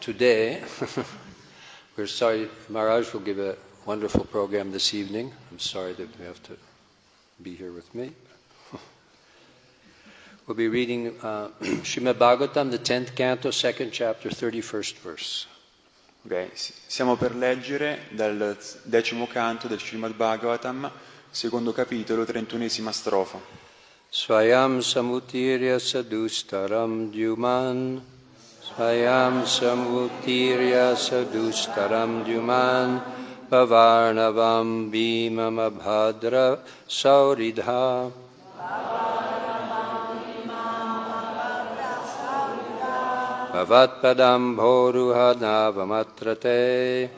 today, we're sorry, Maharaj will give a wonderful program this evening. I'm sorry that you have to be here with me. We'll be reading uh, Srimad Bhagavatam, the 10th canto, 2nd chapter, 31st verse. Ok, siamo per leggere dal decimo canto del Srimad Bhagavatam, secondo capitolo, trentunesima strofa. Swayam samutirya sadustaram dyuman Swayam samutirya sadustaram dyuman Pavarnavam bhimamabhadra sauridha Bhavatpadam bhoruhadavamatrate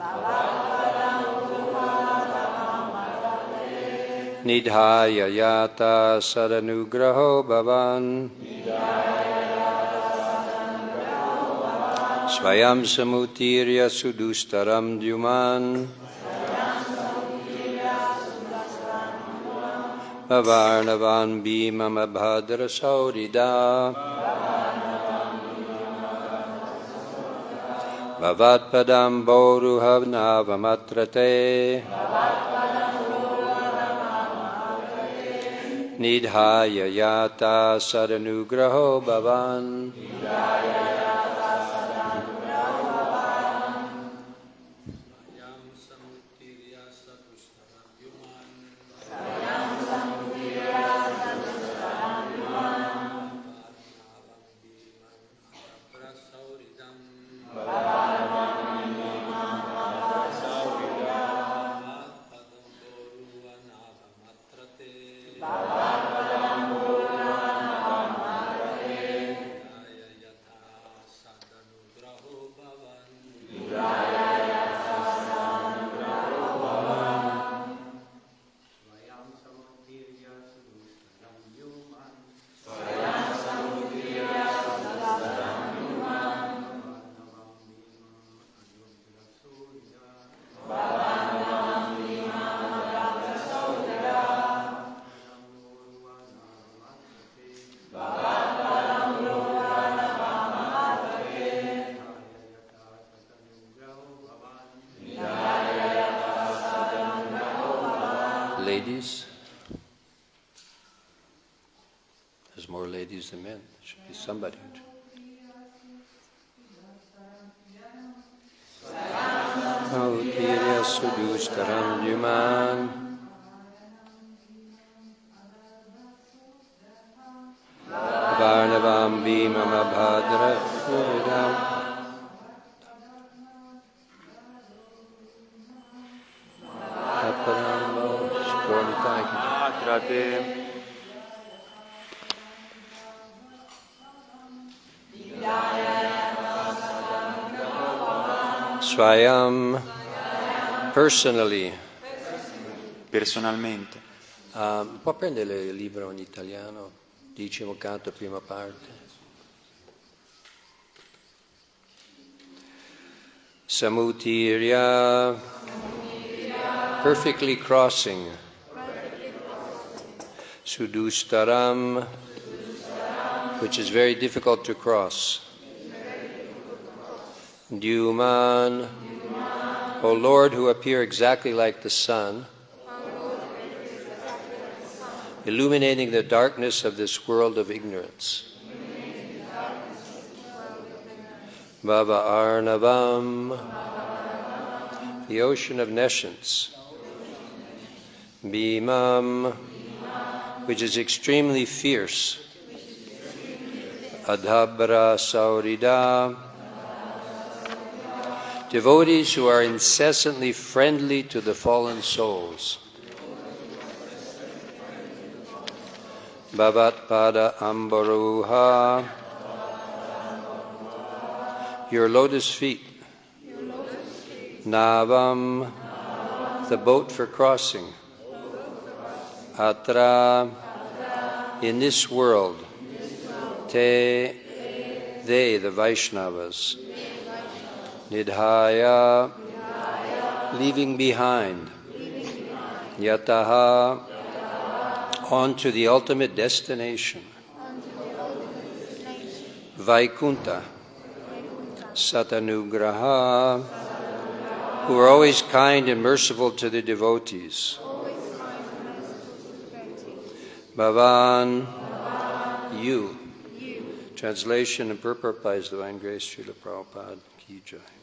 Nidhaya yata sadanugraho bhavan Swayam samutirya sudustaram dyuman Bhavarnavan bhimamabhadra saurida Bhavatpadam boruhavnavamatrate Nidhaya yata sadanugraho bhavan Ladies, more ladies than men. There should be somebody. Autirya sudustaram yuman. Varnavam bhimamabhadra suridam. Aparambo Swayam personally. Personalmente. Um, può prendere il libro in italiano, decimo canto, prima parte. Samutirya, perfectly crossing. Sudustaram, which is very difficult to cross. Duman, O Lord, who appear exactly like the sun, illuminating the darkness of this world of ignorance. Bhava Arnavam, the ocean of nescience. Bhimam, which is extremely fierce. Adhabra Saurida, devotees who are incessantly friendly to the fallen souls. Bhavatpada Ambaruha, your lotus feet. Navam, the boat for crossing. Atra, in this world. Te, they, the Vaishnavas. Nidhaya, leaving behind. Yataha, on to the ultimate destination. Vaikunta, Satanugraha, who are always kind and merciful to the devotees. Bhavan, you. Translation and purport by His Divine Grace, Srila Prabhupada Ki Jai.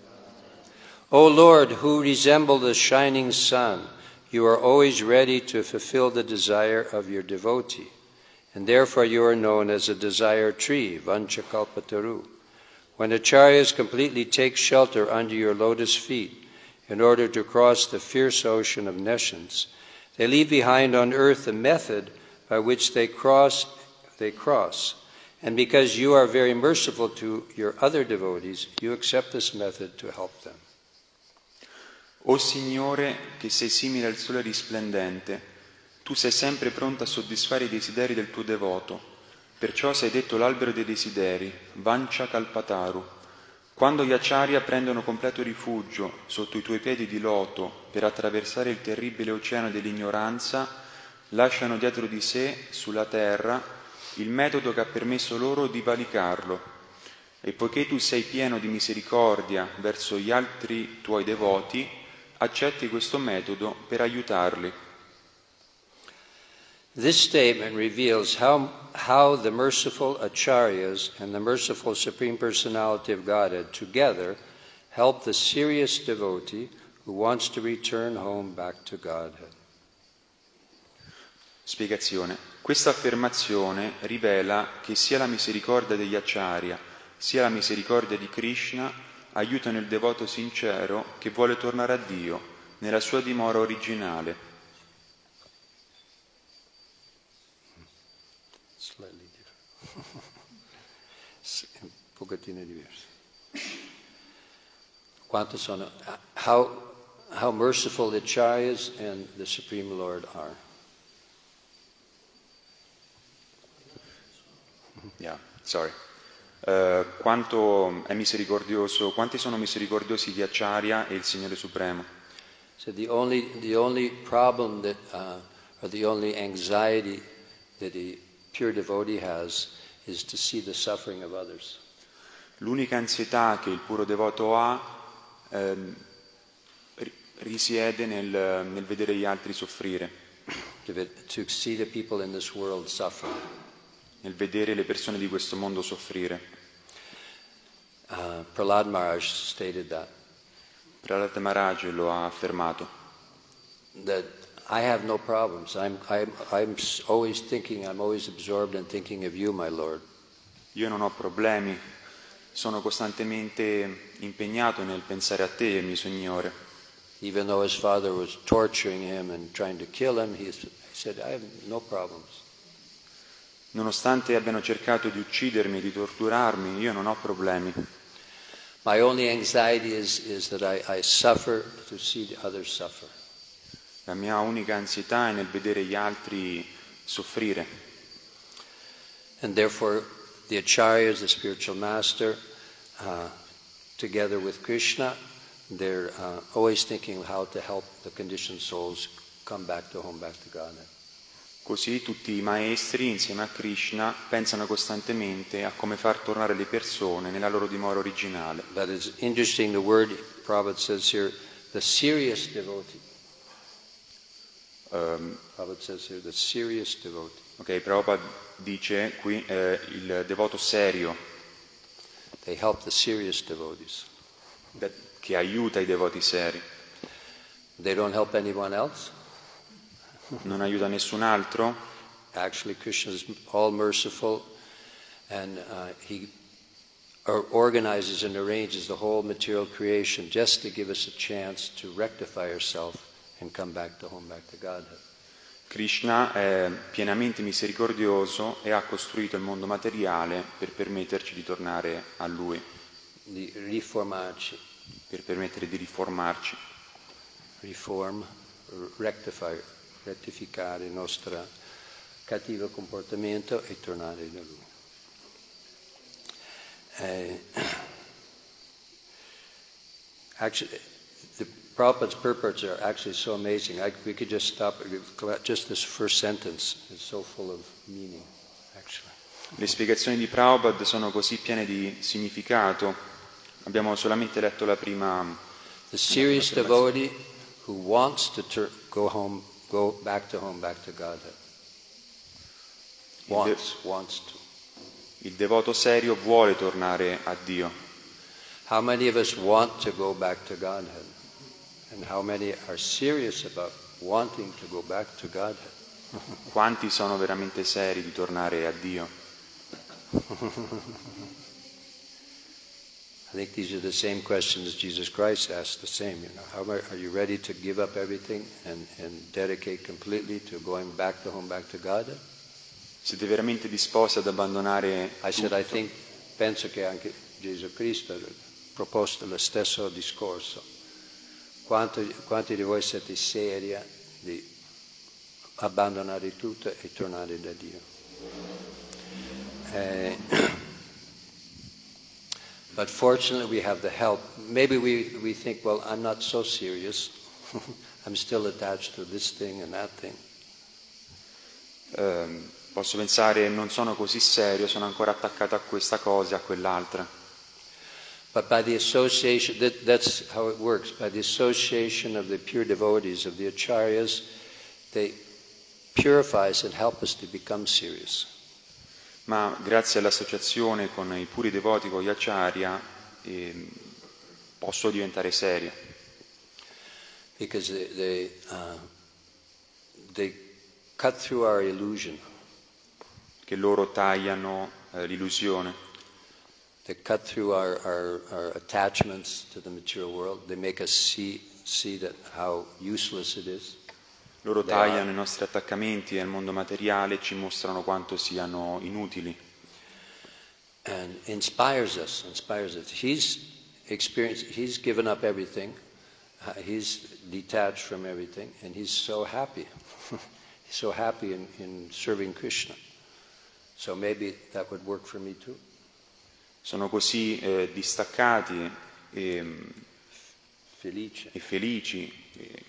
O Lord, who resemble the shining sun, you are always ready to fulfill the desire of your devotee, and therefore you are known as a desire tree, Vanchakalpataru. When acharyas completely take shelter under your lotus feet in order to cross the fierce ocean of nescience, they leave behind on earth the method by which they cross, they cross. And because you are very merciful to your other devotees, you accept this method to help them. O Signore, che sei simile al sole risplendente, tu sei sempre pronto a soddisfare i desideri del tuo devoto, perciò sei detto l'albero dei desideri, Vancha Kalpataru. Quando gli acciaria prendono completo rifugio sotto i tuoi piedi di loto per attraversare il terribile oceano dell'ignoranza, lasciano dietro di sé, sulla terra, il metodo che ha permesso loro di valicarlo. E poiché tu sei pieno di misericordia verso gli altri tuoi devoti, accetti questo metodo per aiutarli. This statement reveals how, how the merciful acharyas and the merciful Supreme Personality of Godhead together help the serious devotee who wants to return home back to Godhead. Spiegazione. Questa affermazione rivela che sia la misericordia degli acciaria sia la misericordia di Krishna aiutano il devoto sincero che vuole tornare a Dio nella sua dimora originale. Slightly different. Un pochettino diverso. Quanto sono, how, how merciful the Acharyas and the Supreme Lord are. Yeah, sorry. Uh, quanto è misericordioso, quanti sono misericordiosi gli Acharya e il Signore Supremo? So the only, the only problem that, uh, or the only anxiety that a pure devotee has is to see the suffering of others. L'unica ansietà che il puro devoto ha ehm, risiede nel, nel vedere gli altri soffrire. To see the people in this world. Nel vedere le persone di questo mondo soffrire. Uh, Prahlad Maharaj stated that. Prahlad Maharaj lo ha affermato. That I have no problems. I'm, I'm, I'm always thinking, I'm always absorbed in thinking of you, my Lord. Io non ho problemi, sono costantemente impegnato nel pensare a te, mio Signore. Even though his father was torturing him and trying to kill him, he said, I have no problems. Nonostante abbiano cercato di uccidermi, di torturarmi, io non ho problemi. My only anxiety is, is that I, I suffer to see the others suffer. La mia unica ansietà è nel vedere gli altri soffrire. And therefore, the acharyas, the spiritual master, uh, together with Krishna, they're uh, always thinking how to help the conditioned souls come back to home, back to Godhead. Così tutti i maestri, insieme a Krishna, pensano costantemente a come far tornare le persone nella loro dimora originale. But it's interesting the word Prabhupada says here, the serious devotee. Um, Prabhupada says here, the serious devotee. Ok, Prabhupada dice qui eh, il devoto serio. They help the serious devotees. Che aiuta i devoti seri. They don't help anyone else. Non aiuta nessun altro. Actually, Krishna is all merciful, and uh, he organizes and arranges the whole material creation just to give us a chance to rectify ourselves and come back to home, back to Godhead. Krishna è pienamente misericordioso e ha costruito il mondo materiale per permetterci di tornare a Lui. Di riformarci. Per permettere di riformarci. Reform, rectify, rettificare il nostro cattivo comportamento e tornare da Lui. Uh, actually, the Prabhupada's purports are actually so amazing. I, we could just stop, just this first sentence is so full of meaning, actually. Le spiegazioni di Prabhupada sono così piene di significato. Abbiamo solamente letto la prima, The serious devotee who wants to tur- go home, go back to home, back to Godhead. Wants, wants to. il devoto serio vuole tornare a Dio. How many of us want to go back to Godhead? And how many are serious about wanting to go back to Godhead? Quanti sono veramente seri di tornare a Dio? I think these are the same questions Jesus Christ asked the same, you know. How are are you ready to give up everything and, and dedicate completely to going back to home, back to God? Siete veramente disposti ad abbandonare I said, I think, penso che anche Gesù Cristo ha proposto lo stesso discorso. Quanto- quanti di voi siete seri di abbandonare tutto e tornare da Dio? Eh, but fortunately we have the help. Maybe we, we think, well, I'm not so serious. I'm still attached to this thing and that thing. Ehm, posso pensare non sono così serio, sono ancora attaccato a questa cosa a quell'altra. But by the association, that, that's how it works. By the association of the pure devotees, of the acharyas, they purify us and help us to become serious. Ma grazie all'associazione con i puri devoti, con gli acciaria, ehm, posso diventare serio. Because they, they, uh, they cut through our illusion. che loro tagliano eh, l'illusione, They cut through our, our, our attachments to the material world. They make us see, see that how useless it is. Loro tagliano i nostri attaccamenti al mondo materiale e ci mostrano quanto siano inutili and inspires us, inspires us. He's experienced, he's given up everything. Uh, he's detached from everything, and he's so happy. he's so happy in, in serving Krishna. So maybe that would work for me too. sono così eh, distaccati e, Felice. e felici, e,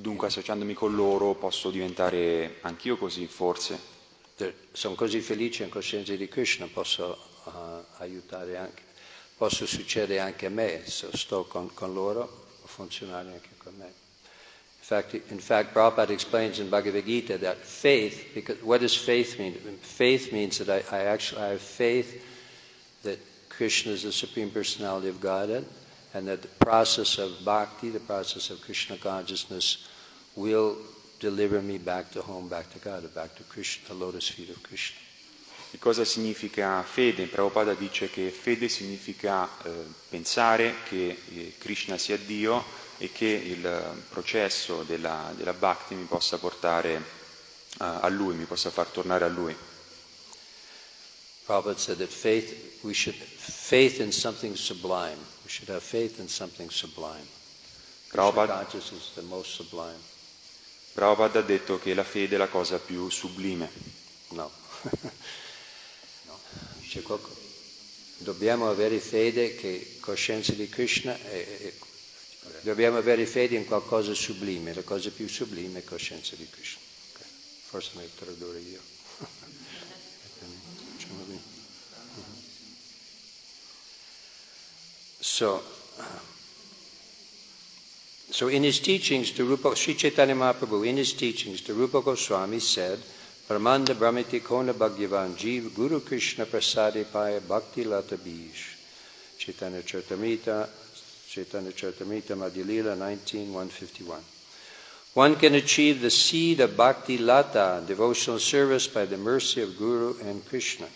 dunque associandomi con loro posso diventare anch'io così forse. Sono così felice in coscienza di Krishna, posso uh, aiutare anche, posso succedere anche a me, se sto con, con loro, può funzionare anche con me. In fact, in fact, Prabhupada explains in Bhagavad Gita that faith, because what does faith mean? Faith means that I, I actually I have faith that Krishna is the Supreme Personality of Godhead, and that the process of bhakti, the process of Krishna consciousness, will deliver me back to home, back to God, back to Krishna, the lotus feet of Krishna. E cosa significa fede? Prabhupada dice che fede significa eh, pensare che eh, Krishna sia Dio e che il eh, processo della, della bhakti mi possa portare eh, a Lui, mi possa far tornare a Lui. Prabhupada said that faith, we should, faith in something sublime. We should have faith in something sublime. Prabhupada, consciousness is the most sublime. Prabhupada ha detto che la fede è la cosa più sublime. No. C'è qualco- Dobbiamo avere fede che coscienza di Krishna è, è- dobbiamo avere fede in qualcosa sublime, la cosa più sublime è coscienza di Krishna. Ok. Forse mi tradurre io. Così. So, so in his teachings to Rupa, Sri Chaitanya Mahaprabhu, in his teachings to Rupa Goswami said, Brahmanda Brahmiti Kona Bhagyavan Jeev Guru Krishna Prasadi Paya Bhakti Lata Bish. Chaitanya Charitamrita, Chaitanya Charitamrita Madhya 19, 151. One can achieve the seed of Bhakti Lata, devotional service by the mercy of Guru and Krishna.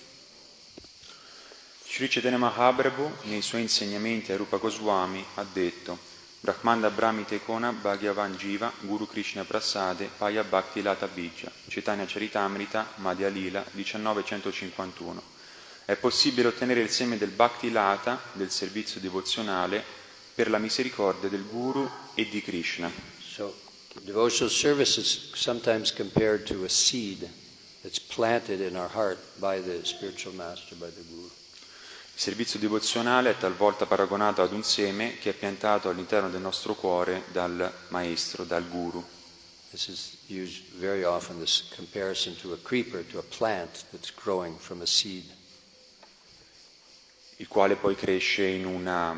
Sri Chaitanya Mahaprabhu nei suoi insegnamenti a Rupa Goswami ha detto Brahmanda Brahmite Kona Bhagavan Jiva Guru Krishna Prasade Paya Bhakti Lata Bija Chaitanya Charitamrita Madhya Lila 1951 È possibile ottenere il seme del Bhakti Lata, del servizio devozionale, per la misericordia del Guru e di Krishna. So, devotional service is sometimes compared to a seed that's planted in our heart by the spiritual master, by the Guru. Il servizio devozionale è talvolta paragonato ad un seme che è piantato all'interno del nostro cuore dal Maestro, dal Guru. This is used very often, this comparison to a creeper, to a plant that's growing from a seed. il quale poi cresce in una,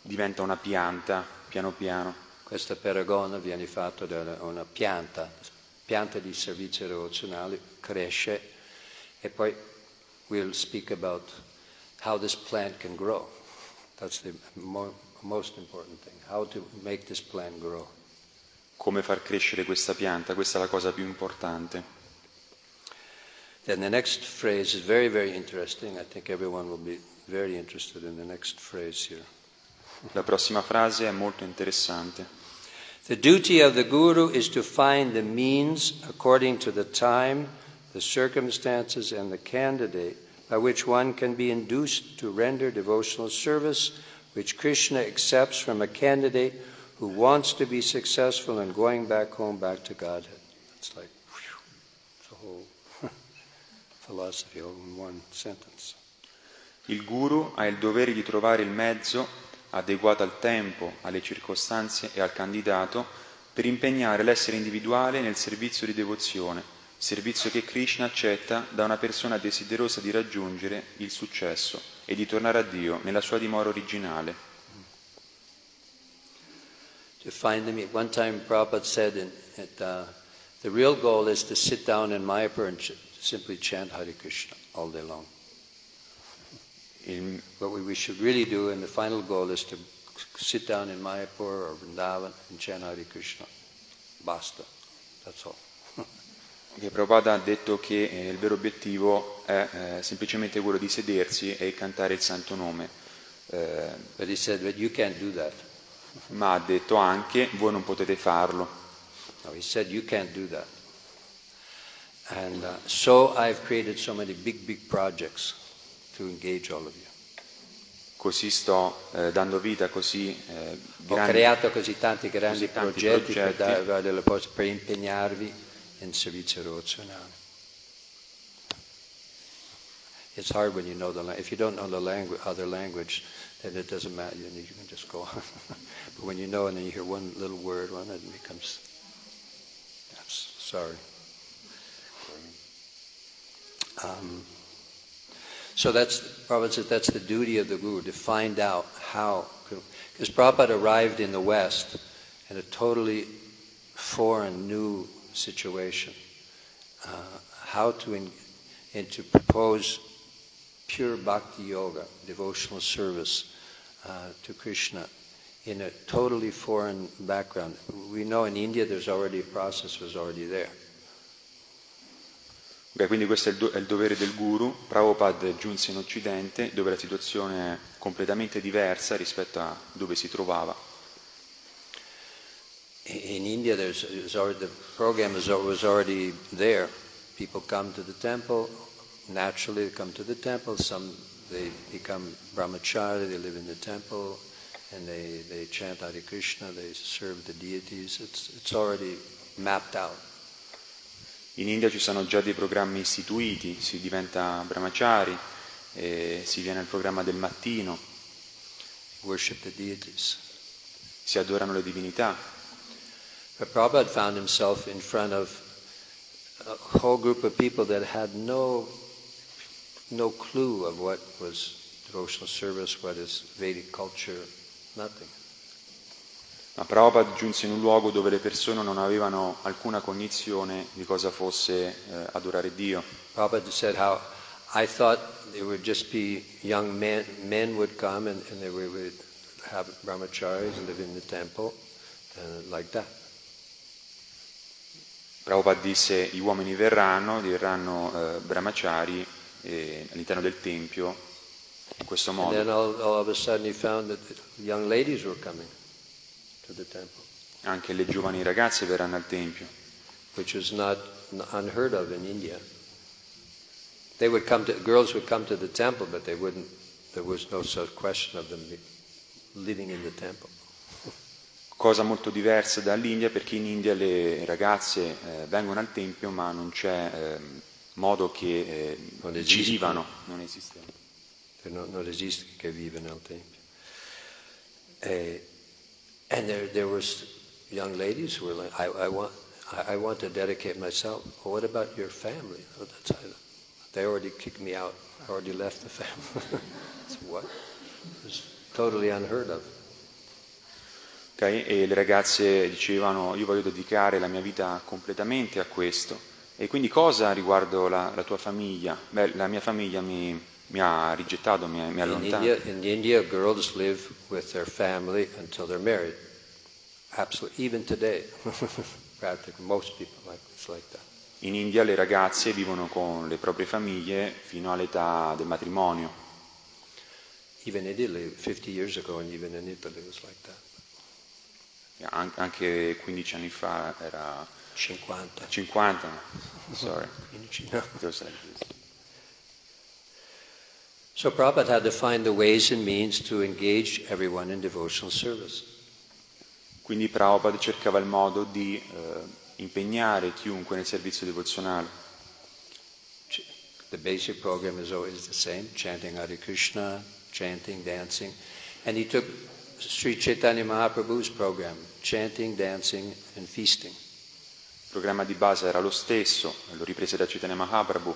diventa una pianta piano piano. Questa peragona viene fatta da una pianta, pianta di servizio devozionale, cresce e poi we'll speak about how this plant can grow. That's the mo- most important thing, how to make this plant grow. Come far crescere questa pianta, questa è la cosa più importante. Then the next phrase is very, very interesting. I think everyone will be very interested in the next phrase here. La prossima frase è molto interessante. The duty of the Guru is to find the means according to the time, the circumstances, and the candidate by which one can be induced to render devotional service which Krishna accepts from a candidate who wants to be successful in going back home, back to Godhead. It's like whew, a whole philosophy all in one sentence. Il guru ha il dovere di trovare il mezzo adeguato al tempo, alle circostanze e al candidato per impegnare l'essere individuale nel servizio di devozione, servizio che Krishna accetta da una persona desiderosa di raggiungere il successo e di tornare a Dio nella sua dimora originale. To find them, one time Prabhupada said in, that uh, the real goal is to sit down in Mayapur and ch- simply chant Hare Krishna all day long. Il, What we, we should really do, and the final goal is to sit down in Mayapur or Vrindavan and chant Hare Krishna. Basta. That's all. Che Prabhupada ha detto che eh, il vero obiettivo è eh, semplicemente quello di sedersi e cantare il santo nome, Eh, But said, but ma ha detto anche voi non potete farlo. No, he said, you can't do that. And uh, so I've created so many big, big projects to engage all of you. Così sto eh, dando vita così eh, Ho grandi creato così tanti grandi così tanti progetti, per, progetti. le cose- per impegnarvi in. It's hard when you know the language. If you don't know the language, other language, then it doesn't matter. You, you can just go on. but when you know and then you hear one little word, one it becomes. That's sorry. Um, so that's Prabhupada says that's the duty of the guru to find out how. Because Prabhupada arrived in the West in a totally foreign, new situation. Uh, how to in, and to propose pure bhakti yoga, devotional service uh, to Krishna in a totally foreign background. We know in India there's already a process was already there. Beh, quindi questo è il, do- è il dovere del guru. Prabhupada giunse in Occidente dove la situazione è completamente diversa rispetto a dove si trovava. In India, there's, already, the program is, was already there. People come to the temple, naturally they come to the temple. Some, they become brahmachari, they live in the temple, and they, they chant Hare Krishna, they serve the deities. It's, it's already mapped out. In India ci sono già dei programmi istituiti, si diventa brahmachari, eh, si viene al programma del mattino, Worship the deities. si adorano le divinità. But Prabhupada found himself in front of a whole group of people that had no, no clue of what was devotional service, what is Vedic culture, nothing. Ma Prabhupada giunse in un luogo dove le persone non avevano alcuna cognizione di cosa fosse eh, adorare Dio. Prabhupada said how I thought it would just be young men, men would come and, and they would, have brahmacharis and live in the temple, uh, like that. Prabhupada disse gli uomini verranno, diverranno eh, brahmachari eh, all'interno del Tempio in questo modo. all, all. Anche le giovani ragazze verranno al Tempio. which was not unheard of in India. They would come to, girls would come to the temple, but they wouldn't, there was no such question of them living in the temple. Cosa molto diversa dall'India perché in India le ragazze eh, vengono al Tempio ma non c'è ehm, modo che eh, Non ci vivano, non esiste. There no, non esiste che vive nel tempio. Eh, and there, there was young ladies who were like, I, I want, I, I want to dedicate myself. Well, what about your family? Oh, that's, I, They already kicked me out. I already left the family. so what? It was totally unheard of. Okay? E le ragazze dicevano io voglio dedicare la mia vita completamente a questo. E quindi cosa riguardo la, la tua famiglia? Beh, la mia famiglia mi, mi ha rigettato, mi, mi ha In allontanato. India, in India, girls live with their family until they're married. Absolutely. Even today, practically most people like it's like that. In India le ragazze vivono con le proprie famiglie fino all'età del matrimonio. Even in Italy, 50 years ago, and even in Italy, it was like that. An- Anche 15 anni fa era 50. 50, sorry. 15, no. So Prabhupada had to find the ways and means to engage everyone in devotional service. Quindi Prabhupada cercava il modo di eh, impegnare chiunque nel servizio devozionale. The basic program is always the same, chanting Hare Krishna, chanting, dancing. And he took Sri Chaitanya Mahaprabhu's program, chanting, dancing, and feasting. Il programma di base era lo stesso, lo riprese da Chaitanya Mahaprabhu,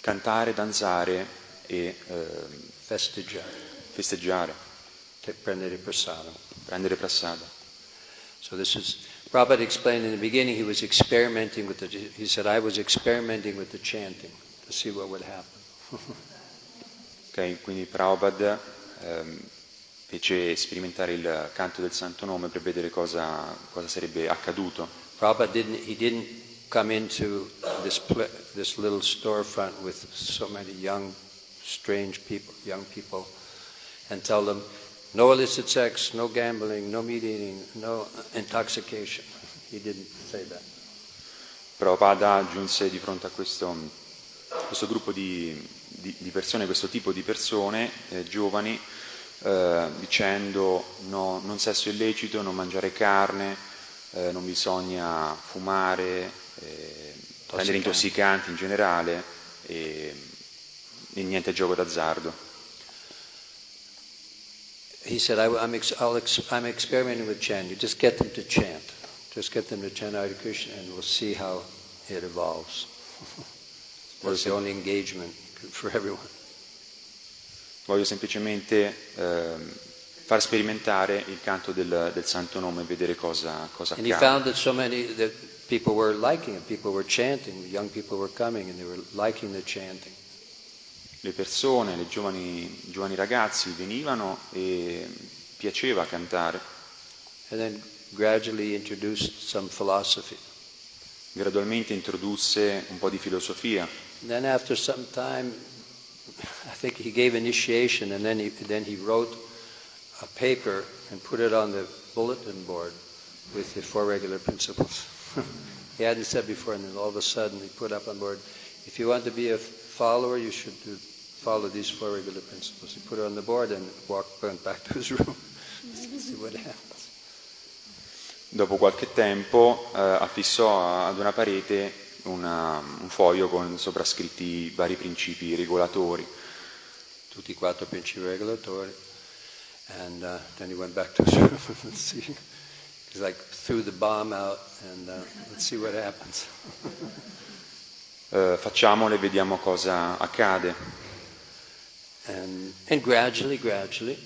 cantare, danzare e eh, Festeggiare, festeggiare, te- prendere prasadam. prendere prassada. So this is, Prabhupada explained in the beginning he was experimenting with the, he said, I was experimenting with the chanting to see what would happen. Ok, Quindi Prabhupada ehm, fece sperimentare il canto del Santo Nome per vedere cosa, cosa sarebbe accaduto. Prabhupada didn't, he didn't come into this, pla this little storefront with so many young, strange people, young people, and tell them, no illicit sex, no gambling, no meat eating, no intoxication. He didn't say that. Prabhupada giunse di fronte a questo, questo gruppo di, di- di persone, questo tipo di persone, eh, giovani, eh, dicendo no, non sesso illecito, non mangiare carne, eh, non bisogna fumare, eh, prendere intossicanti in generale e, e niente gioco d'azzardo. He said, I, am ex, I'll ex, I'm experimenting with chanting. Just get them to chant. Just get them to chant Hare Krishna and we'll see how it evolves. That's the only engagement for everyone. Voglio semplicemente ehm, far sperimentare il canto del, del Santo Nome e vedere cosa, cosa And accade. so many it. Coming. Le persone, le giovani, giovani ragazzi venivano e piaceva cantare. Gradualmente introdusse un po' di filosofia. And then after some time, I think he gave initiation, and then he then he wrote a paper and put it on the bulletin board with the four regular principles. he hadn't said before, and then all of a sudden he put up on board, if you want to be a follower, you should do, follow these four regular principles. He put it on the board and walked went back to his room. See what happens. Dopo qualche tempo eh, affissò ad una parete una- un foglio con soprascritti i vari principi regolatori. Tutti e quattro principi regolatori. And uh, then he went back to let's see. He's like threw the bomb out, and uh, let's see what happens. Eh, facciamole e vediamo cosa accade. And, and gradually, gradually,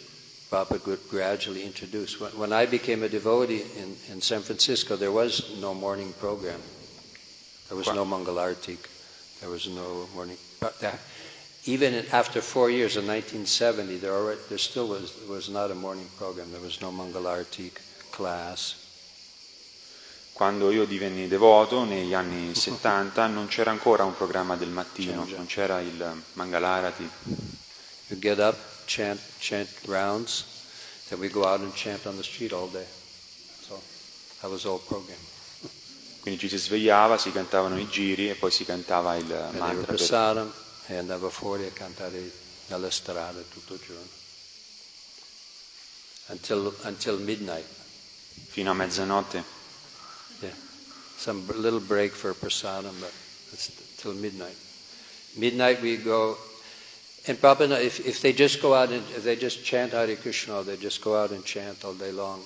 Prabhupada gradually introduce. When, when I became a devotee in, in San Francisco, there was no morning program. There was no Mangalartik. There was no morning. But that, even in, after four years, in 1970, there, already, there still was, was not a morning program. There was no Mangalartik class. Quando io divenni devoto negli anni 70 non c'era ancora un programma del mattino, non c'era il Mangalarati. You get up, chant, chant rounds, then we go out and chant on the street all day. So that was all program. Quindi ci si svegliava, si cantavano i giri e poi si cantava il Vedere mantra. per- prasadam e andava fuori a cantare nelle strade tutto il giorno. Until, until midnight. fino a mezzanotte. Yeah. Some little break for prasadam, but till midnight. Midnight we go, and Prabhupada, if, if they just go out and if they just chant Hare Krishna, or they just go out and chant all day long,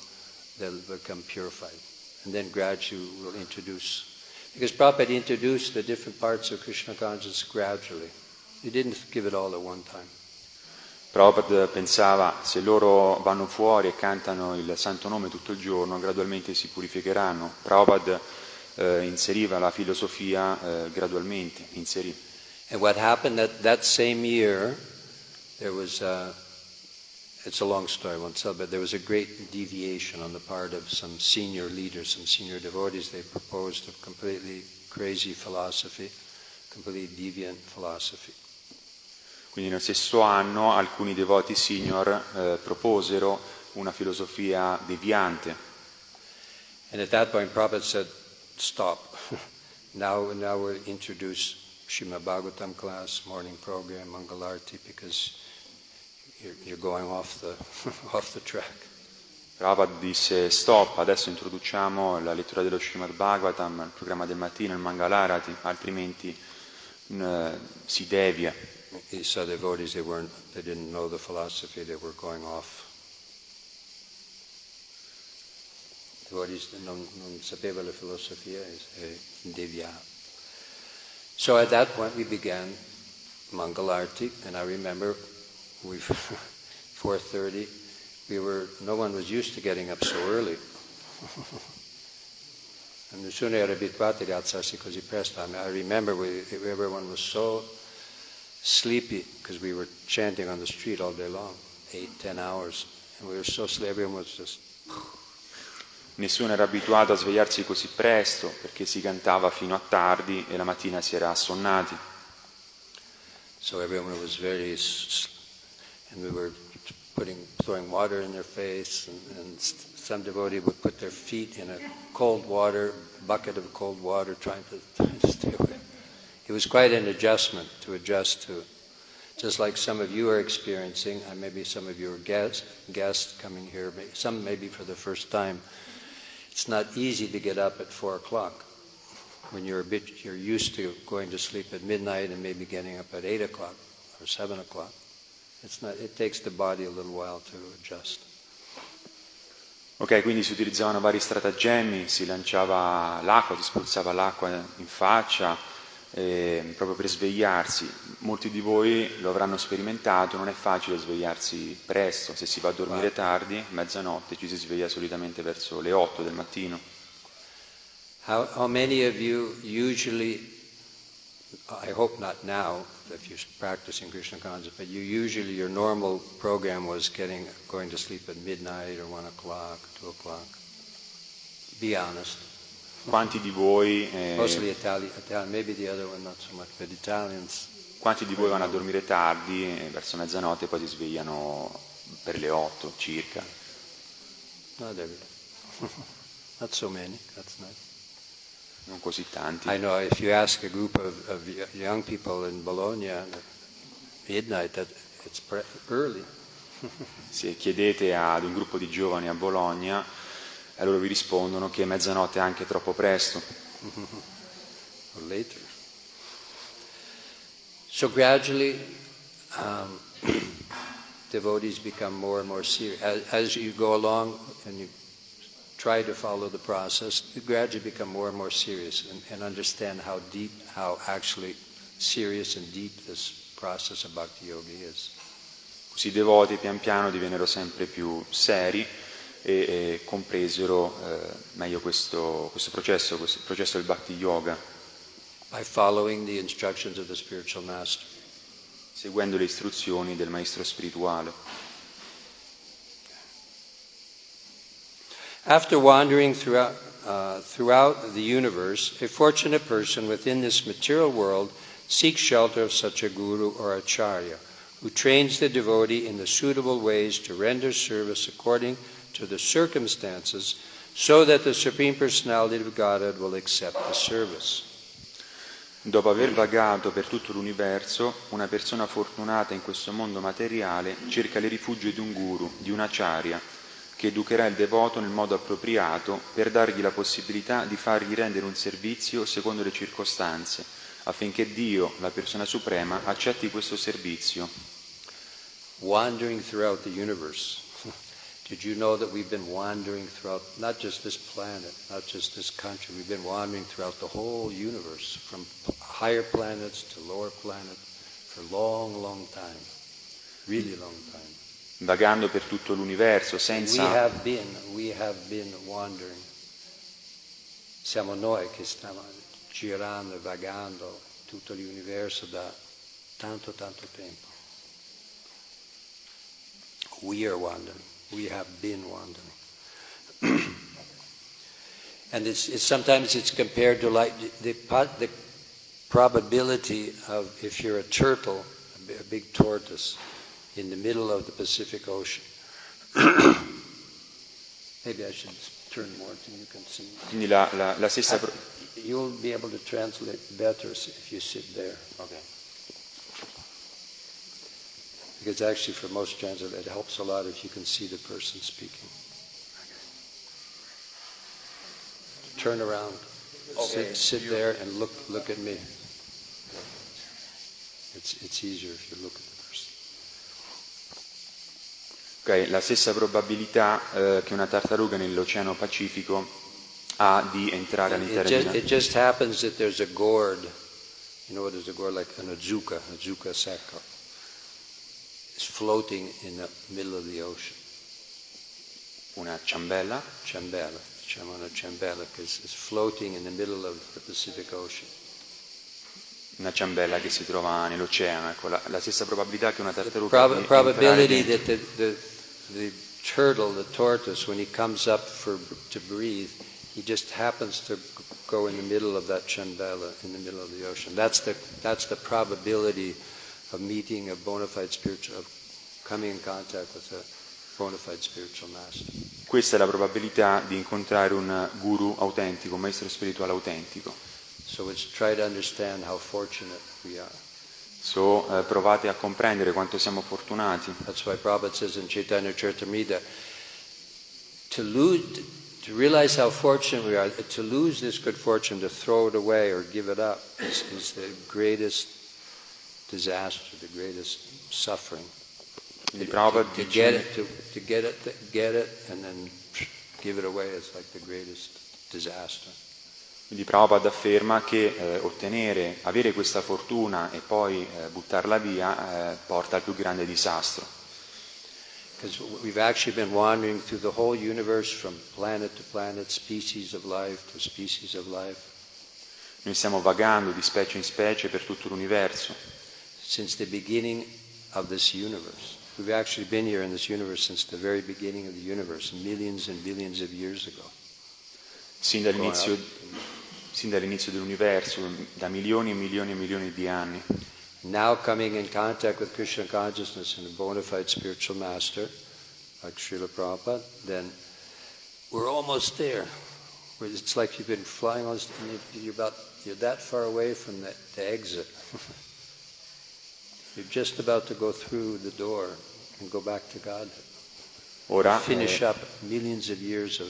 they'll become purified. And then gradually we'll introduce. Because Prabhupada introduced the different parts of Krishna consciousness gradually. He didn't give it all at one time. Prabhupada pensava se loro vanno fuori e cantano il santo nome tutto il giorno, gradualmente si purificheranno. Prabhupada eh, inseriva la filosofia eh, gradualmente, inserì. And what happened that, that same year, there was, a, it's a long story, I won't tell, but there was a great deviation on the part of some senior leaders, some senior devotees. They proposed a completely crazy philosophy, completely deviant philosophy. Quindi nello stesso anno alcuni devoti senior eh, proposero una filosofia deviante. And at that point, Prabhupada said, stop. now, now we'll introduce Srimad Bhagavatam class, morning program, Mangalarti, because you're, going off the, off the track. Prabhupada disse stop, adesso introduciamo la lettura dello Srimad Bhagavatam, il programma del mattino, il Mangalarati, altrimenti eh, si devia. He saw devotees, they, weren't, they didn't know the philosophy, they were going off. Devotees non, non sapeva la filosofia e deviava. So at that point we began Mangalarti, and I remember we 4:30. We were no one was used to getting up so early. and nessuno era abituato ad alzarsi così presto. I, mean, I remember we, everyone was so sleepy because we were chanting on the street all day long, eight, ten hours, and we were so sleepy. Everyone was just. Nessuno era abituato a svegliarsi così presto perché si cantava fino a tardi e la mattina si era assonnati. So everyone was very, and we were putting, throwing water in their face, and, and some devotee would put their feet in a cold water, bucket of cold water, trying to, trying to stay away. It was quite an adjustment to adjust to, just like some of you are experiencing, and maybe some of you are guests, guests coming here, some maybe for the first time. It's not easy to get up at four o'clock when you're a bit you're used to going to sleep at midnight and maybe getting up at eight o'clock or seven o'clock. Not. It takes the body a little while to adjust. Ok, quindi si utilizzavano vari stratagemmi, si lanciava l'acqua, si spruzzava l'acqua in faccia eh, proprio per svegliarsi. Molti di voi lo avranno sperimentato, non è facile svegliarsi presto, se si va a dormire tardi, mezzanotte, ci si sveglia solitamente verso le 8 del mattino. How, how many of you usually? I hope not now, if you're practicing Krishna consciousness, but you usually your normal program was getting going to sleep at midnight or one o'clock, two o'clock. Be honest. Quanti di voi, eh, Mostly Italian, Italian, maybe the other one not so much, but Italians. quanti di voi vanno a dormire tardi, eh, verso mezzanotte, e poi si svegliano per le 8 circa? Not every. not so many. That's nice. Non così tanti. I know if you ask a group of, of young people in Bologna midnight, that it's pre- early. Se chiedete ad un gruppo di giovani a Bologna, e loro vi rispondono che mezzanotte è anche troppo presto. or later. So gradually, um, devotees become more and more serious. As, as you go along and you try to follow the process, you gradually become more and more serious and, and understand how deep, how actually serious and deep this process of bhakti yoga is. Così i devoti pian piano divennero sempre più seri e, e compresero eh, meglio questo, questo processo, questo processo del bhakti yoga, By following the instructions of the spiritual master. seguendo le istruzioni del maestro spirituale. After wandering throughout, uh, throughout the universe, a fortunate person within this material world seeks shelter of such a guru or acharya, who trains the devotee in the suitable ways to render service according to the circumstances, so that the Supreme Personality of Godhead will accept the service. Dopo aver vagato per tutto l'universo, una persona fortunata in questo mondo materiale cerca il rifugio di un guru, di un acharya, che educherà il devoto nel modo appropriato per dargli la possibilità di fargli rendere un servizio secondo le circostanze, affinché Dio, la persona suprema, accetti questo servizio. Wandering throughout the universe. Did you know that we've been wandering throughout not just this planet, not just this country, we've been wandering throughout the whole universe, from higher planets to lower planets, for long, long time. Really long time. Vagando per tutto l'universo We senza have been, we have been wandering. Siamo noi che stiamo girando e vagando tutto l'universo da tanto, tanto tempo. We are wandering. We have been wandering. and it's, it's sometimes it's compared to like the, the probability of if you're a turtle, a big tortoise, in the middle of the Pacific Ocean. Maybe I should turn more so you can see. quindi la, la- la stessa pro- You'll be able to translate better if you sit there. Okay. Because actually, for most translators, it helps a lot if you can see the person speaking. Turn around. Sit, sit there and look, look at me. It's, it's easier if you look at the person. ok, la stessa probabilità eh, che una tartaruga nell'Oceano Pacifico ha di entrare all'interno di it just happens that there's a gourd. You know what is a gourd? Like an azuka, azuka secco. It's floating in the middle of the ocean. una ciambella Ciambella, diciamo una ciambella, because it's floating in the middle of the Pacific Ocean. Una ciambella che si trova nell'oceano, ecco, la, la stessa probabilità che una tartaruga Prob- di probability that the, the, the turtle, the tortoise, when he comes up for, to breathe, he just happens to go in the middle of that ciambella, in the middle of the ocean. That's the, that's the probability of meeting a bona fide spiritual, of coming in contact with a bona fide spiritual master. Questa è la probabilità di incontrare un guru autentico, un maestro spirituale autentico. So let's try to understand how fortunate we are. So, eh, provate a comprendere quanto siamo fortunati. That's why Prabhupada says in Chaitanya Charitamrita, to lose, to realize how fortunate we are, to lose this good fortune, to throw it away or give it up, is, is the greatest disaster, the greatest suffering. To, Prabhupada to get it, to, to get it, to get it, and then give it away is like the greatest disaster. Quindi Prabhupada afferma che eh, ottenere, avere questa fortuna e poi eh, buttarla via eh, porta al più grande disastro. Because we've actually been wandering through the whole universe from planet to planet, species of life to species of life. Noi stiamo vagando di specie in specie per tutto l'universo, since the beginning of this universe. We've actually been here in this universe since the very beginning of the universe, millions and billions of years ago. sin dall'inizio, sin dall'inizio dell'universo, da milioni e milioni e milioni di anni. Now coming in contact with Krishna consciousness and a bona fide spiritual master, like Srila Prabhupada, then we're almost there. It's like you've been flying on, you're about, you're that far away from the, the exit. you're just about to go through the door and go back to God. Ora, finish eh, up millions of years of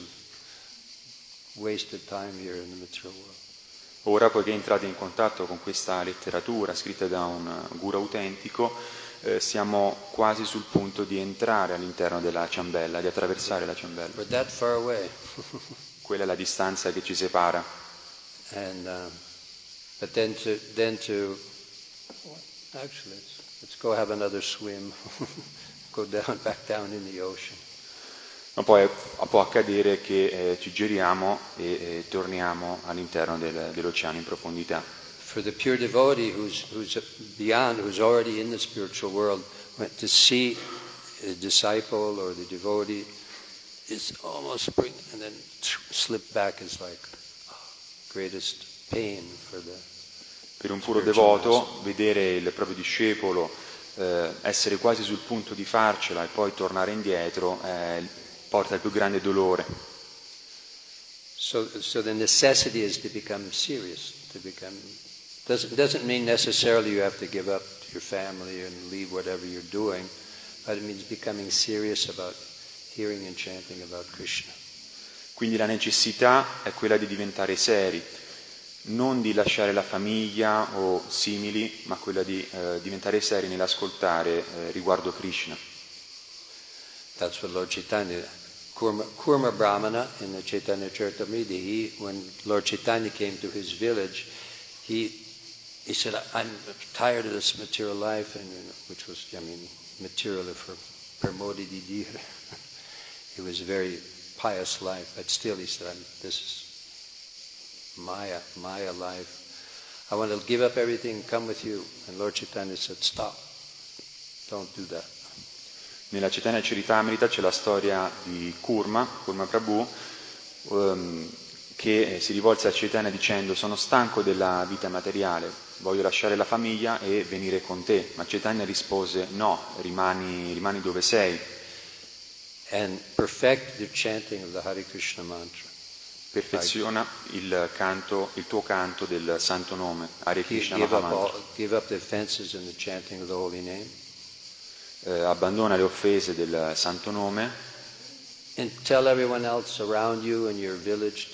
ora, poiché entrate in contatto con questa letteratura scritta da un eh, guru autentico, eh, siamo quasi sul punto di entrare all'interno della ciambella, di attraversare la ciambella. We're that far away. Quella è la distanza che ci separa. and uh, but then to then to actually let's, let's go have another swim. go down back down in the ocean. Ma poi può accadere che eh, ci giriamo e eh, torniamo all'interno del- dell'oceano in profondità. For the pure devotee who's who's beyond, who's already in the spiritual world, to see a disciple or the devotee is almost bring, and then slip back is like oh, greatest pain for the Per un puro devoto, vedere il proprio discepolo eh, essere quasi sul punto di farcela e poi tornare indietro eh, porta il più grande dolore. So, so the necessity is to become serious. To become doesn't doesn't mean necessarily you have to give up your family and leave whatever you're doing, but it means becoming serious about hearing and chanting about Krishna. Quindi la necessità è quella di diventare seri, non di lasciare la famiglia o simili, ma quella di eh, diventare seri nell'ascoltare eh, riguardo Krishna. That's what Lord Chaitanya, Kurma, Kurma Brahmana in the Chaitanya Charitamrita, he, when Lord Chaitanya came to his village, he, he said, I'm tired of this material life, and, you know, which was, I mean, material for pramodi di dire. it was a very pious life, but still he said, this is Maya, Maya life. I want to give up everything come with you. And Lord Chaitanya said, stop. Don't do that. Nella Chaitanya Charitamrita c'è la storia di Kurma, Kurma Prabhu, ehm, che si rivolse a Chaitanya dicendo sono stanco della vita materiale, voglio lasciare la famiglia e venire con te. Ma Chaitanya rispose no, rimani, rimani dove sei. Perfeziona il, canto, il tuo canto del santo nome, Hare Krishna Give up, Mahamantra. all, give up the offenses in the chanting of the holy name. Eh, abbandona le offese del santo nome village,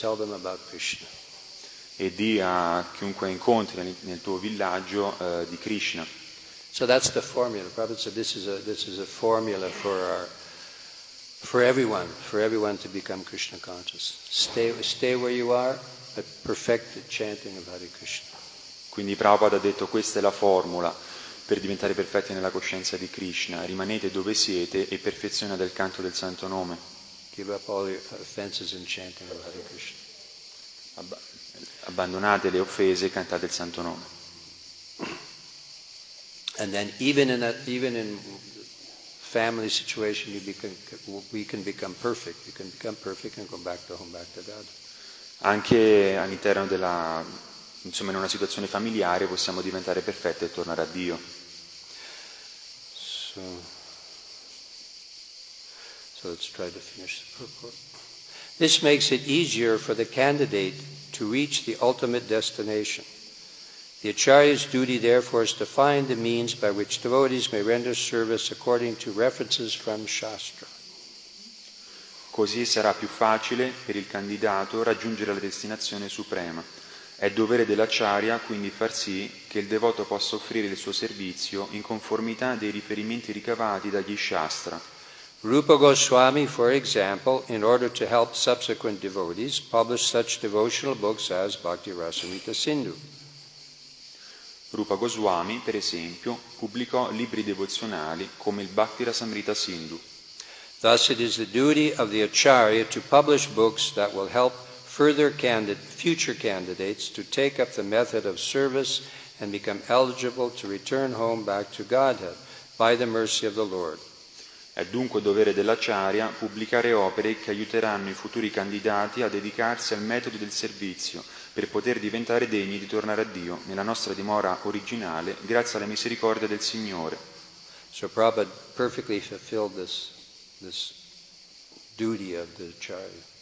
e di a chiunque incontri nel, nel tuo villaggio eh, di Krishna. So that's the formula. Prabhupada said this is a, this is a formula for our, for everyone, for everyone to become Krishna conscious. Stay, stay where you are, but perfect the chanting of Hare Krishna. Quindi Prabhupada ha detto questa è la formula per diventare perfetti nella coscienza di Krishna. Rimanete dove siete e perfezionate il canto del santo nome. Abba- abbandonate le offese e cantate il santo nome. And then even in a, even in family situation, you become, we can become perfect. You can become perfect and go back to home, back to God. Anche all'interno della, insomma, in una situazione familiare possiamo diventare perfetti e tornare a Dio. So, so let's try to finish the purport. This makes it easier for the candidate to reach the ultimate destination. The Acharya's duty, therefore, is to find the means by which devotees may render service according to references from Shastra. Così sarà più facile per il candidato raggiungere la destinazione suprema. È dovere dell'acciaria quindi far sì che il devoto possa offrire il suo servizio in conformità dei riferimenti ricavati dagli Shastra. Rupa Goswami, for example, in order to help subsequent devotees, published such devotional books as Bhakti Rasamrita Sindhu. Rupa Goswami, per esempio, pubblicò libri devozionali come il Bhakti Rasamrita Sindhu. Thus, it is the duty of the Acharya to publish books that will help further candid- future candidates to take up the method of service and become eligible to return home back to Godhead by the mercy of the Lord. È dunque dovere dell'acciaria pubblicare opere che aiuteranno i futuri candidati a dedicarsi al metodo del servizio per poter diventare degni di tornare a Dio nella nostra dimora originale grazie alla misericordia del Signore. So Prabhupada perfectly fulfilled this, this duty of the Acharya.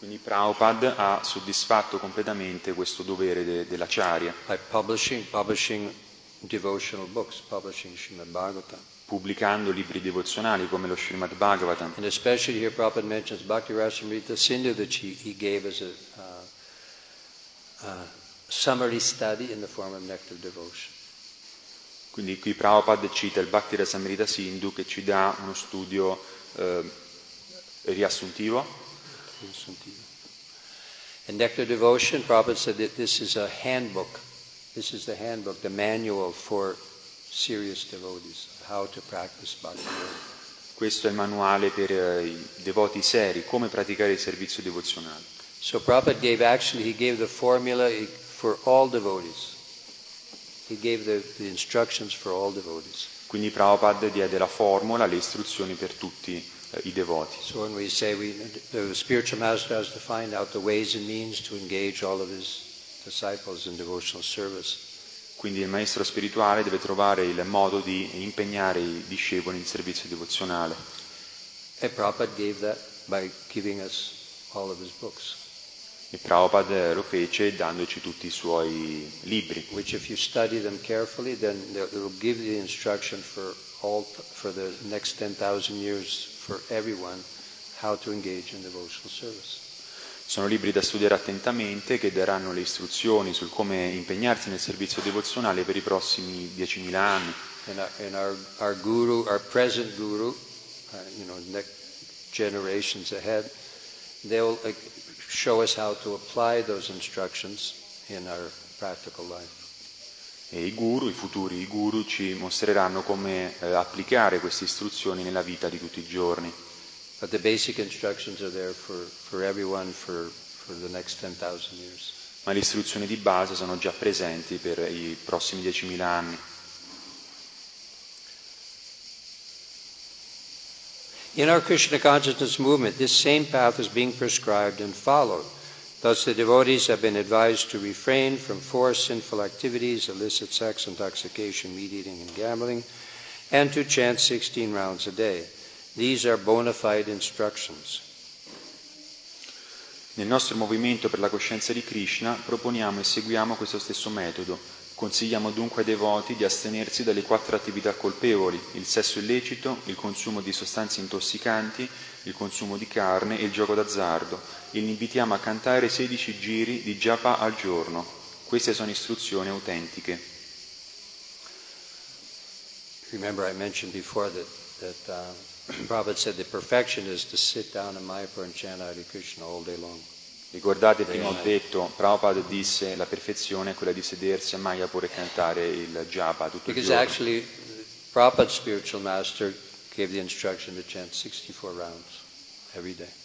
Quindi Prabhupada ha soddisfatto completamente questo dovere de- dell'acciaria, by publishing, publishing devotional books, publishing Srimad Bhagavatam. pubblicando libri devozionali come lo Srimad Bhagavatam. And especially here Prabhupada mentions Bhakti Rasamrita Sindhu that he, he gave as a uh, uh, summary study in the form of nectar devotion. Quindi qui Prabhupada cita il Bhakti Rasamrita Sindhu che ci dà uno studio eh, riassuntivo In nectar devotion, Prabhupada said that this is a handbook. This is the handbook, the manual for serious devotees, how to practice Bhakti Yoga. Questo è il manuale per eh, i devoti seri, come praticare il servizio devozionale. So Prabhupada gave actually, he gave the formula for all devotees. He gave the, the instructions for all devotees. Quindi Prabhupada diede la formula, le istruzioni per tutti eh, i devoti. So when we say we, the spiritual master has to find out the ways and means to engage all of his disciples in devotional service. Quindi il maestro spirituale deve trovare il modo di impegnare i discepoli in servizio devozionale. And Prabhupada gave that by giving us all of his books, E Prabhupada lo fece dandoci tutti i suoi libri, which if you study them carefully, then they'll- it'll give you the instruction for all, for the next 10,000 years for everyone how to engage in devotional service. Sono libri da studiare attentamente che daranno le istruzioni sul come impegnarsi nel servizio devozionale per i prossimi 10.000 anni. And our, and our, our guru, our present guru, uh, you know, Nek- generations ahead, they'll uh, show us how to apply those instructions in our practical life. E i guru, i futuri guru, ci mostreranno come eh, applicare queste istruzioni nella vita di tutti i giorni. For, for everyone for, for the next 10,000 years. Ma le istruzioni di base sono già presenti per i prossimi 10.000 anni. In our Krishna consciousness movement, this same path is being prescribed and followed. Thus, the devotees have been advised to refrain from four sinful activities illicit sex, intoxication, meat eating, and gambling, and to chant 16 rounds a day. These are bona fide instructions. Nel nostro movimento per la coscienza di Krishna proponiamo e seguiamo questo stesso metodo. Consigliamo dunque ai devoti di astenersi dalle quattro attività colpevoli, il sesso illecito, il consumo di sostanze intossicanti, il consumo di carne e il gioco d'azzardo li invitiamo a cantare 16 giri di japa al giorno. Queste sono istruzioni autentiche. Remember, I mentioned before that, that uh, Prabhupada said the perfection is to sit down in Mayapur and chant Hare Krishna all day long. Ricordate, prima ho detto, Prabhupada disse la perfezione è quella di sedersi a Mayapur e cantare il japa tutto il giorno. actually, Prabhupada's spiritual master gave the instruction to chant 64 rounds every day.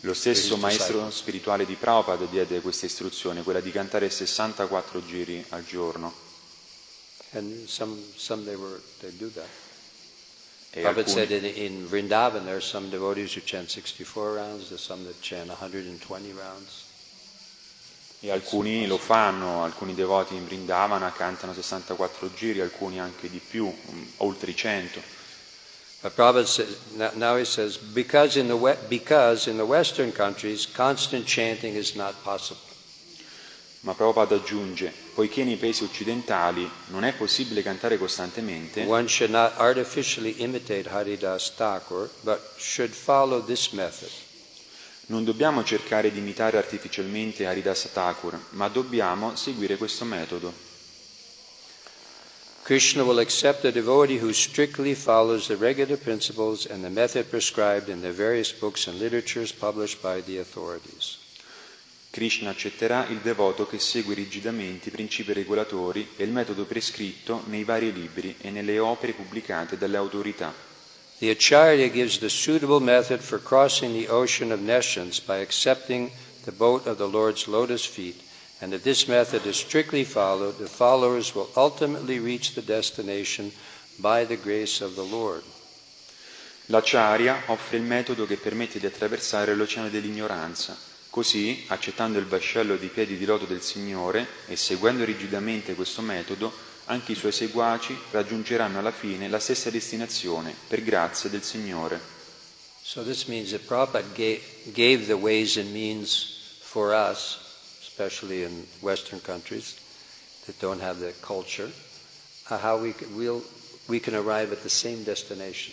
Lo stesso maestro spirituale di Prabhupada diede questa istruzione, quella di cantare 64 giri al giorno. Some, some they were, they. E Prabhupada said alcuni, in, in Vrindavan there are some devotees who chant 64 rounds, there's some that chant 120 rounds. e alcuni lo fanno, alcuni devoti in Vrindavana cantano 64 giri, alcuni anche di più, mm, oltre i 100. But Prabhupada says, now, he says, because in, the because in the Western countries, constant chanting is not possible. Ma Prabhupada aggiunge, poiché nei paesi occidentali non è possibile cantare costantemente, One should not artificially imitate Haridas Thakur, but should follow this method. non dobbiamo cercare di imitare artificialmente Haridas Thakur, ma dobbiamo seguire questo metodo. Krishna will accept a devotee who strictly follows the regular principles and the method prescribed in the various books and literatures published by the authorities. Krishna accetterà il devoto che segue rigidamente i principi regolatori e il metodo prescritto nei vari libri e nelle opere pubblicate dalle autorità. The Acharya gives the suitable method for crossing the ocean of nescience by accepting the boat of the Lord's lotus feet, and if this method is strictly followed, the followers will ultimately reach the destination by the grace of the Lord. L'Acharya offre il metodo che permette di attraversare l'oceano dell'ignoranza. Così, accettando il vascello di piedi di loto del Signore e seguendo rigidamente questo metodo, anche i suoi seguaci raggiungeranno alla fine la stessa destinazione per grazia del Signore. So this means that Prabhupada gave, gave the ways and means for us, especially in Western countries that don't have the culture, uh, how we can, we'll, we can arrive at the same destination.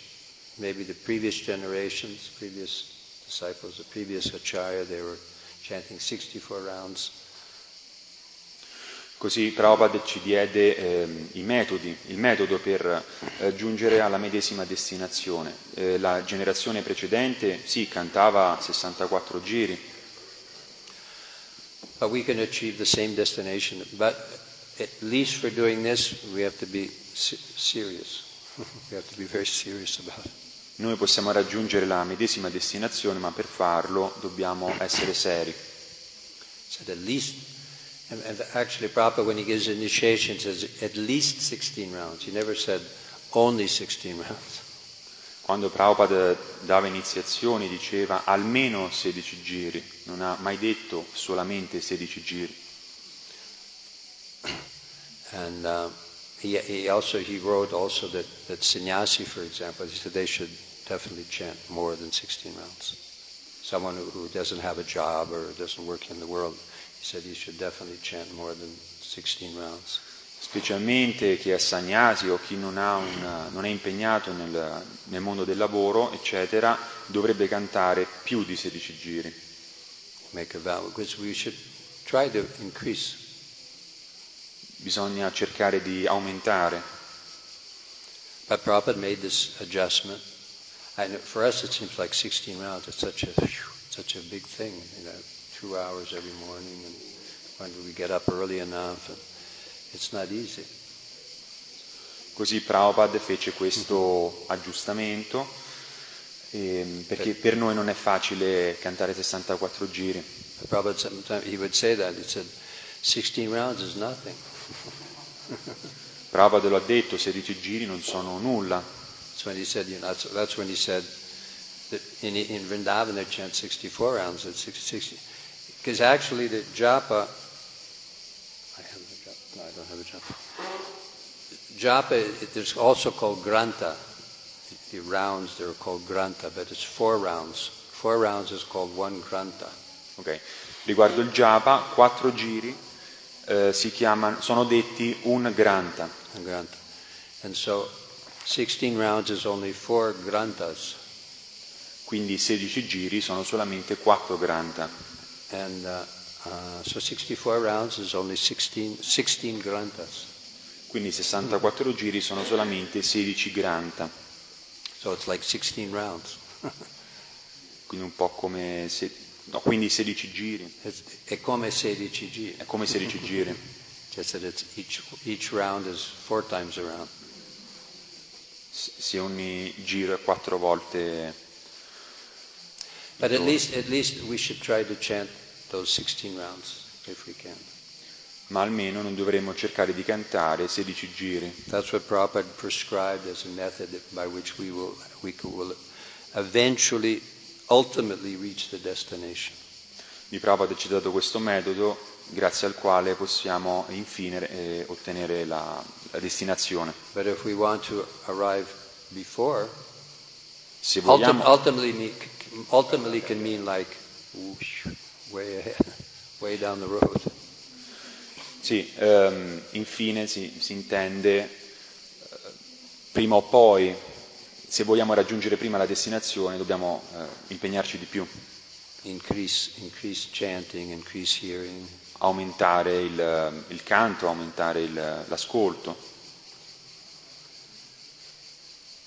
Maybe the previous generations, previous disciples, the previous acharya, they were chanting 64 rounds. Così Prabhupada ci diede ehm, i metodi, il metodo per eh, giungere alla medesima destinazione. Eh, la generazione precedente sì, cantava 64 giri, But we can achieve the same destination. But at least for doing this, we have to be serious. we have to be very serious about it. Noi possiamo raggiungere la medesima destinazione, ma per farlo dobbiamo essere seri. said at least, and, and actually Prabhupada when he gives initiation says at least 16 rounds. He never said only 16 rounds. Quando Prabhupada dava iniziazioni diceva almeno 16 giri, non ha mai detto solamente 16 giri. And um, he, he also he wrote also that, that sannyasi, for example, he said they should definitely chant more than 16 rounds. Someone who, who doesn't have a job or doesn't work in the world, he said he should definitely chant more than 16 rounds. Specialmente chi è sagnasi o chi non, ha un- non è impegnato nel, nel mondo del lavoro, eccetera, dovrebbe cantare più di 16 giri. Make a vow because we should try to increase. Bisogna cercare di aumentare. But Prabhupada made this adjustment. Know, for us, it seems like 16 rounds. It's such a such a big thing. You know, two hours every morning, and when do we get up early enough? And. Così Prabhupada fece questo aggiustamento ehm, perché per noi non è facile cantare 64 giri. But Prabhupada sometimes he would say that. He said, 16 rounds is nothing. Prabhupada lo ha detto, 16 giri non sono nulla. That's when he said, you know, that's, that's when he said that in, in Vrindavan they chant 64 rounds at 60. Because actually the japa, I have the japa, no, I don't have a japa. Japa, it is also called granta. The rounds, they're called granta, but it's four rounds. Four rounds is called one granta. Ok. Riguardo il japa, quattro giri eh, si chiamano, sono detti un granta. a granta. And so 16 rounds is only four grantas. Quindi 16 giri sono solamente 4 granta. And uh, uh, so 64 rounds is only 16, 16 grantas. Quindi 64 giri sono solamente 16 granta. So it's like 16 rounds. Quindi un po' come se, no, quindi 16 giri. It's, è come 16 giri. È come 16 giri. Just that it's each, each round is four times around. S- Se ogni giro è 4 volte. But at least, at least we should try to chant those 16 rounds. Ma almeno non dovremmo cercare di cantare 16 giri. That's what Prabhupada prescribed as a method by which we will, we will eventually, ultimately reach the destination. Di Prabhupada ci ha dato questo metodo grazie al quale possiamo infine eh, ottenere la, la destinazione. But if we want to arrive before, Se vogliamo, ultimately, ultimately can mean like whoosh, way way down the road. sì, ehm, infine si, si intende eh, prima o poi, se vogliamo raggiungere prima la destinazione, dobbiamo eh, impegnarci di più, Increase, increase chanting, increase hearing. aumentare il, il canto, aumentare il- l'ascolto.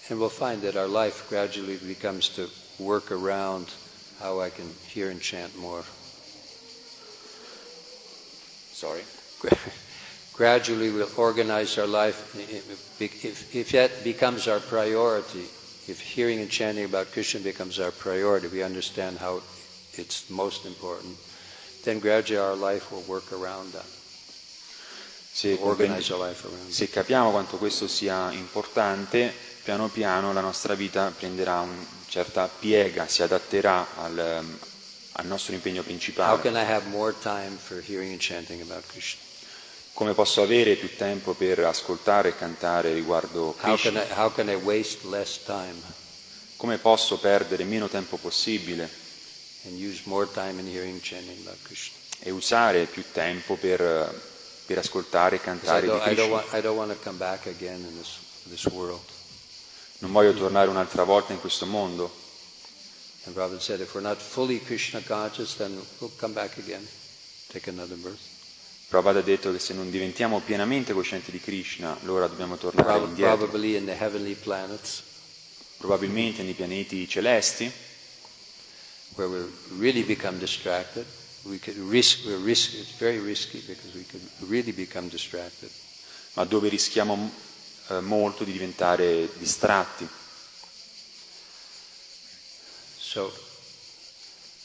And we'll find that our life gradually becomes to work around how I can hear and chant more. Sorry. Gradually we'll organize our life. If, if that becomes our priority, if hearing and chanting about Krishna becomes our priority, we understand how it's most important, then gradually our life will work around that. Se, se capiamo quanto questo sia importante, piano piano la nostra vita prenderà una certa piega, si adatterà al, al nostro impegno principale. Come posso avere più tempo per ascoltare e cantare riguardo How can Krishna? I, how can I waste less time Come posso perdere meno tempo possibile e usare più tempo per, per ascoltare e cantare di Krishna? want, I don't want to come back again in this, this world. Non voglio tornare un'altra volta in questo mondo. And Prabhupada said, if we're not fully Krishna conscious, then we'll come back again, take another birth. Prabhupada ha detto che se non diventiamo pienamente coscienti di Krishna, allora dobbiamo tornare Prob- indietro. Probably in the heavenly planets, probabilmente nei pianeti celesti, where we really become distracted. We could risk, we're risk, it's very risky because we could really become distracted. ma dove rischiamo eh, molto di diventare distratti. So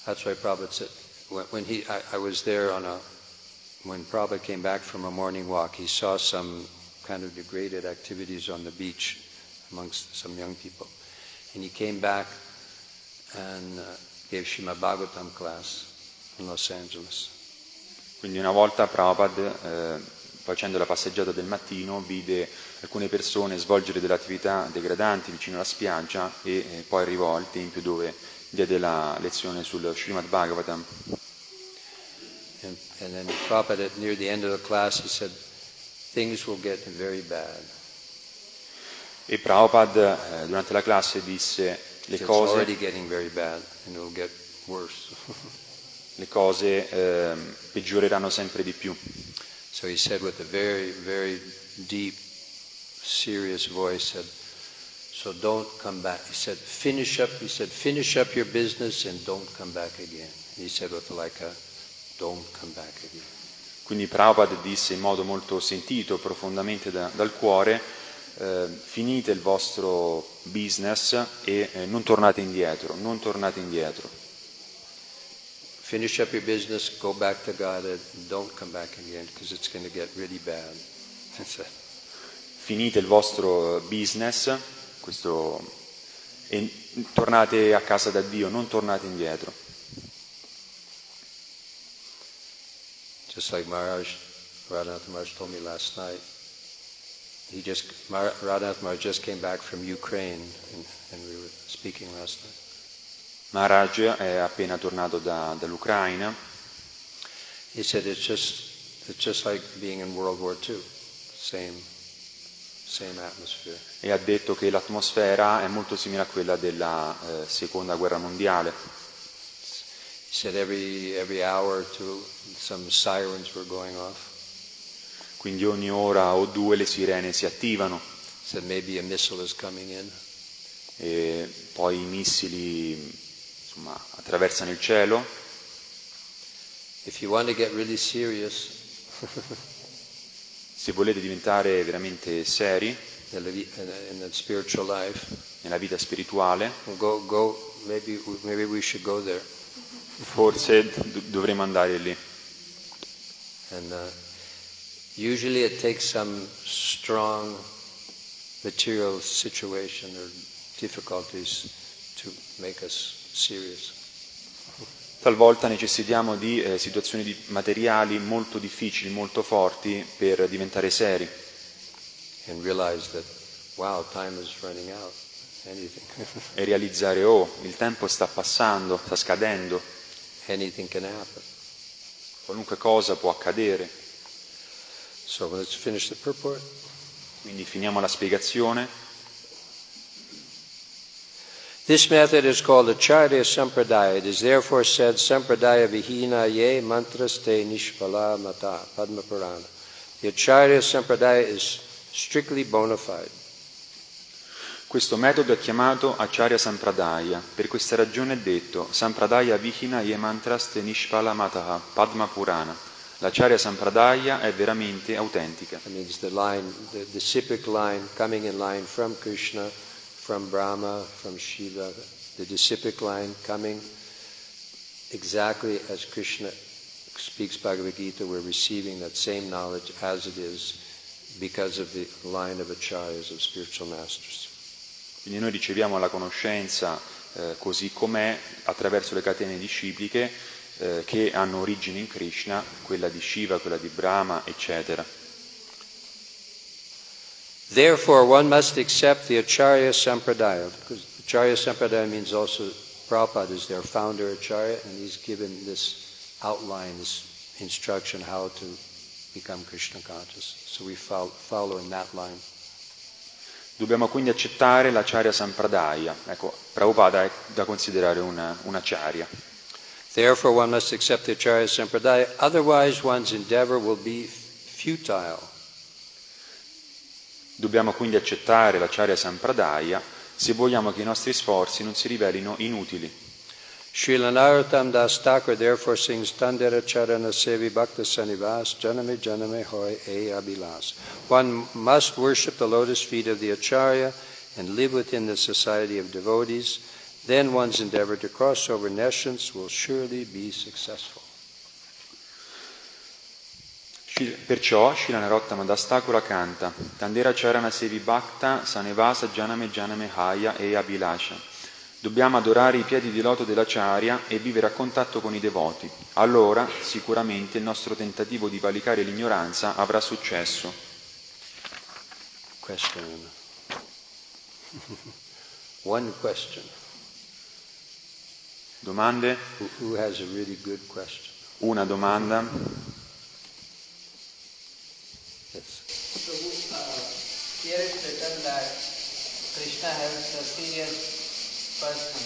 that's why Prabhupada said, when, when he, I, I was there on a, when Prabhupada came back from a morning walk, he saw some kind of degraded activities on the beach amongst some young people. And he came back and uh, gave Srimad Bhagavatam class in Los Angeles. Quindi una volta Prabhupada, eh, facendo la passeggiata del mattino, vide alcune persone svolgere delle attività degradanti vicino alla spiaggia e eh, poi arrivò al tempio dove diede la lezione sul Srimad Bhagavatam. And, and then Prabhupada, near the end of the class, he said, things will get very bad. E Prabhupada eh, durante la classe disse le It's cose, already getting very bad, and it will get worse. le cose ehm, peggioreranno sempre di più. so he said with a very, very deep, serious voice, said, So don't come back. He said, finish up. He said, finish up your business and don't come back again. He said with like a, don't come back again. Quindi Prabhupada disse in modo molto sentito, profondamente da- dal cuore, eh, finite il vostro business e eh, non tornate indietro, non tornate indietro. Finish up your business, go back to God, and don't come back again because it's going to get really bad. Finite il vostro business questo, e tornate a casa da Dio, non tornate indietro. Just like Maharaj, Radhanath Maharaj told me last night. He just, Mar- Radhanath Maharaj just came back from Ukraine, and, and we were speaking last night. Maharaj è appena tornato da- dall'Ucraina He said it's just, it's just like being in World War II, same. E ha detto che l'atmosfera è molto simile a quella della eh, seconda guerra mondiale. Every, every two. Quindi ogni ora o due le sirene si attivano e poi i missili insomma, attraversano il cielo. If you want to get really serious Se volete diventare veramente seri life, nella vita spirituale, go, go, maybe, maybe we should go there. forse do- dovremo andare lì. And uh, Talvolta necessitiamo di eh, situazioni di- materiali molto difficili, molto forti per diventare seri that, wow, out. E realizzare, oh, il tempo sta passando, sta scadendo, anything can happen. qualunque cosa può accadere. So. Quindi finiamo la spiegazione. This method is called Acharya Sampradaya. It is therefore said Sampradaya Vihina Ye Mantraste Nishpala Mata Padma Purana. The Acharya Sampradaya is strictly bona fide. Questo metodo è chiamato Acharya Sampradaya. Per questa ragione è detto Sampradaya Vihina Yemantraste Nishpala Mataha Padma Purana. L'Acharya Sampradaya è veramente autentica. That means the line, the, the line, coming in line from Krishna, from Brahma, from Shiva, the disciplic line coming exactly as Krishna speaks Bhagavad Gita, we're receiving that same knowledge as it is because of the line of acharyas, of spiritual masters. Quindi noi riceviamo la conoscenza eh, così com'è attraverso le catene discipliche eh, che hanno origine in Krishna, quella di Shiva, quella di Brahma, eccetera. Therefore, one must accept the Acharya Sampradaya, because Acharya Sampradaya means also Prabhupada is their founder Acharya, and he's given this outline, this instruction how to become Krishna conscious. So we follow, in that line. Dobbiamo quindi accettare l'Acharya Sampradaya. Ecco, Prabhupada è da considerare una, un'acharya. Therefore, one must accept the Acharya Sampradaya, otherwise, one's endeavor will be futile. Dobbiamo quindi accettare l'Acharya Sampradaya se vogliamo che i nostri sforzi non si rivelino inutili. Srila Narottam Das Thakur therefore sings Tandera Charana Sevi Bhakta Sanivas Janame Janame Hoy E Abhilas. One must worship the lotus feet of the Acharya and live within the society of devotees. Then one's endeavor to cross over nescience will surely be successful. Perciò Shilanarottama Dastakura canta Tandera Charana Sevi Bhakta Sanevasa Janame Janame Haya e Abhilasha. Dobbiamo adorare i piedi di loto dell'Acharya e vivere a contatto con i devoti. Allora sicuramente il nostro tentativo di valicare l'ignoranza avrà successo. Question. One question. Domande? Who, who has a really good question? Una domanda? Here it's written that Krishna helps a serious person.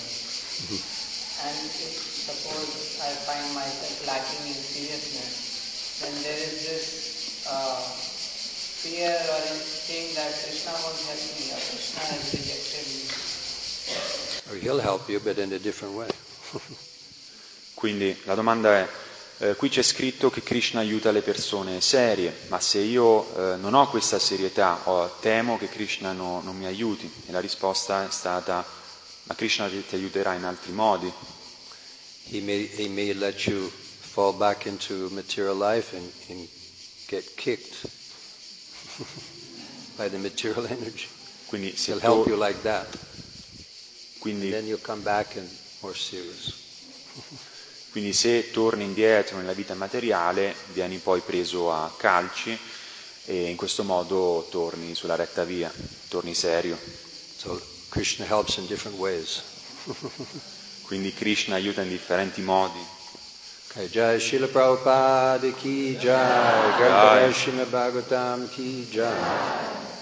and if suppose I find myself lacking in seriousness, then there is this uh, fear or in saying that Krishna won't help me or Krishna has rejected me. Or he'll help you, but in a different way. Quindi la domanda è, eh, qui c'è scritto che Krishna aiuta le persone serie, ma se io eh, non ho questa serietà, ho- temo che Krishna no- non mi aiuti. E la risposta è stata, ma Krishna ti, aiuterà in altri modi. He may, he may let you fall back into material life and, and get kicked by the material energy. Quindi se, He'll help to- you like that. quindi- Then you'll come back and more serious. quindi se torni indietro nella vita materiale, vieni poi preso a calci e in questo modo torni sulla retta via, torni serio. So Krishna helps in different ways. Quindi Krishna aiuta in differenti modi. Okay, Jai Srila Prabhupada ki Jai, Srimad Bhagavatam ki Jai.